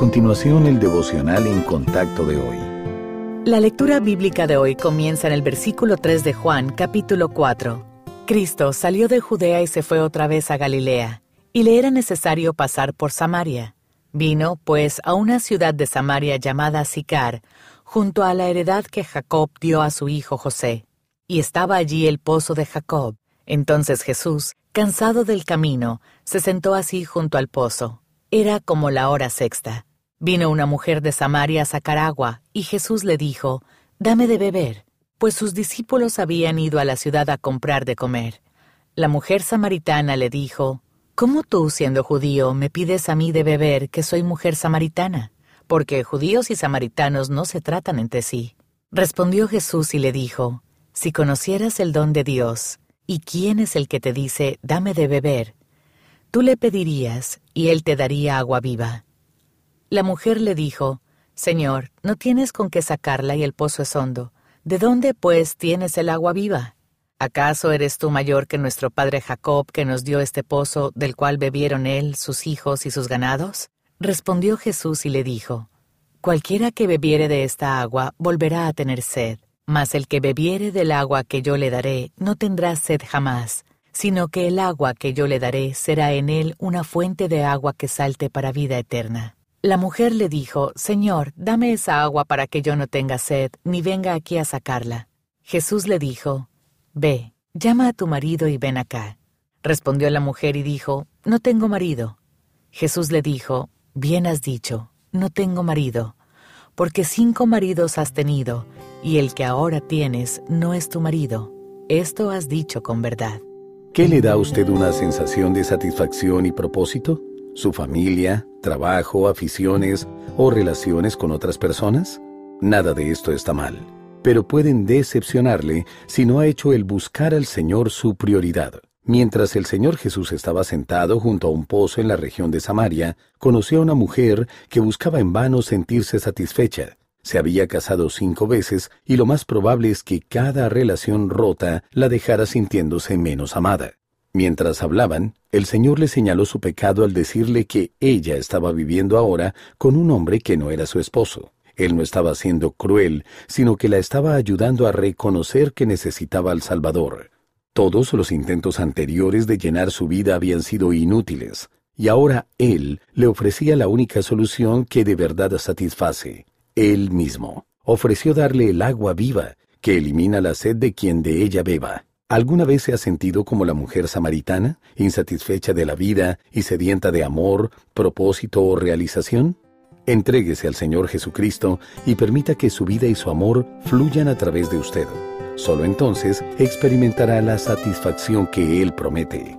continuación el devocional en contacto de hoy. La lectura bíblica de hoy comienza en el versículo 3 de Juan, capítulo 4. Cristo salió de Judea y se fue otra vez a Galilea, y le era necesario pasar por Samaria. Vino, pues, a una ciudad de Samaria llamada Sicar, junto a la heredad que Jacob dio a su hijo José. Y estaba allí el pozo de Jacob. Entonces Jesús, cansado del camino, se sentó así junto al pozo. Era como la hora sexta. Vino una mujer de Samaria a sacar agua, y Jesús le dijo, Dame de beber, pues sus discípulos habían ido a la ciudad a comprar de comer. La mujer samaritana le dijo, ¿Cómo tú, siendo judío, me pides a mí de beber que soy mujer samaritana? Porque judíos y samaritanos no se tratan entre sí. Respondió Jesús y le dijo, Si conocieras el don de Dios, y quién es el que te dice, dame de beber, tú le pedirías, y él te daría agua viva. La mujer le dijo, Señor, no tienes con qué sacarla y el pozo es hondo. ¿De dónde, pues, tienes el agua viva? ¿Acaso eres tú mayor que nuestro padre Jacob, que nos dio este pozo, del cual bebieron él, sus hijos y sus ganados? Respondió Jesús y le dijo, Cualquiera que bebiere de esta agua volverá a tener sed, mas el que bebiere del agua que yo le daré no tendrá sed jamás, sino que el agua que yo le daré será en él una fuente de agua que salte para vida eterna. La mujer le dijo, Señor, dame esa agua para que yo no tenga sed, ni venga aquí a sacarla. Jesús le dijo, Ve, llama a tu marido y ven acá. Respondió la mujer y dijo, No tengo marido. Jesús le dijo, Bien has dicho, no tengo marido, porque cinco maridos has tenido, y el que ahora tienes no es tu marido. Esto has dicho con verdad. ¿Qué le da a usted una sensación de satisfacción y propósito? Su familia, trabajo, aficiones o relaciones con otras personas? Nada de esto está mal, pero pueden decepcionarle si no ha hecho el buscar al Señor su prioridad. Mientras el Señor Jesús estaba sentado junto a un pozo en la región de Samaria, conoció a una mujer que buscaba en vano sentirse satisfecha. Se había casado cinco veces y lo más probable es que cada relación rota la dejara sintiéndose menos amada. Mientras hablaban, el Señor le señaló su pecado al decirle que ella estaba viviendo ahora con un hombre que no era su esposo. Él no estaba siendo cruel, sino que la estaba ayudando a reconocer que necesitaba al Salvador. Todos los intentos anteriores de llenar su vida habían sido inútiles, y ahora Él le ofrecía la única solución que de verdad satisface, Él mismo. Ofreció darle el agua viva, que elimina la sed de quien de ella beba. ¿Alguna vez se ha sentido como la mujer samaritana, insatisfecha de la vida y sedienta de amor, propósito o realización? Entréguese al Señor Jesucristo y permita que su vida y su amor fluyan a través de usted. Solo entonces experimentará la satisfacción que Él promete.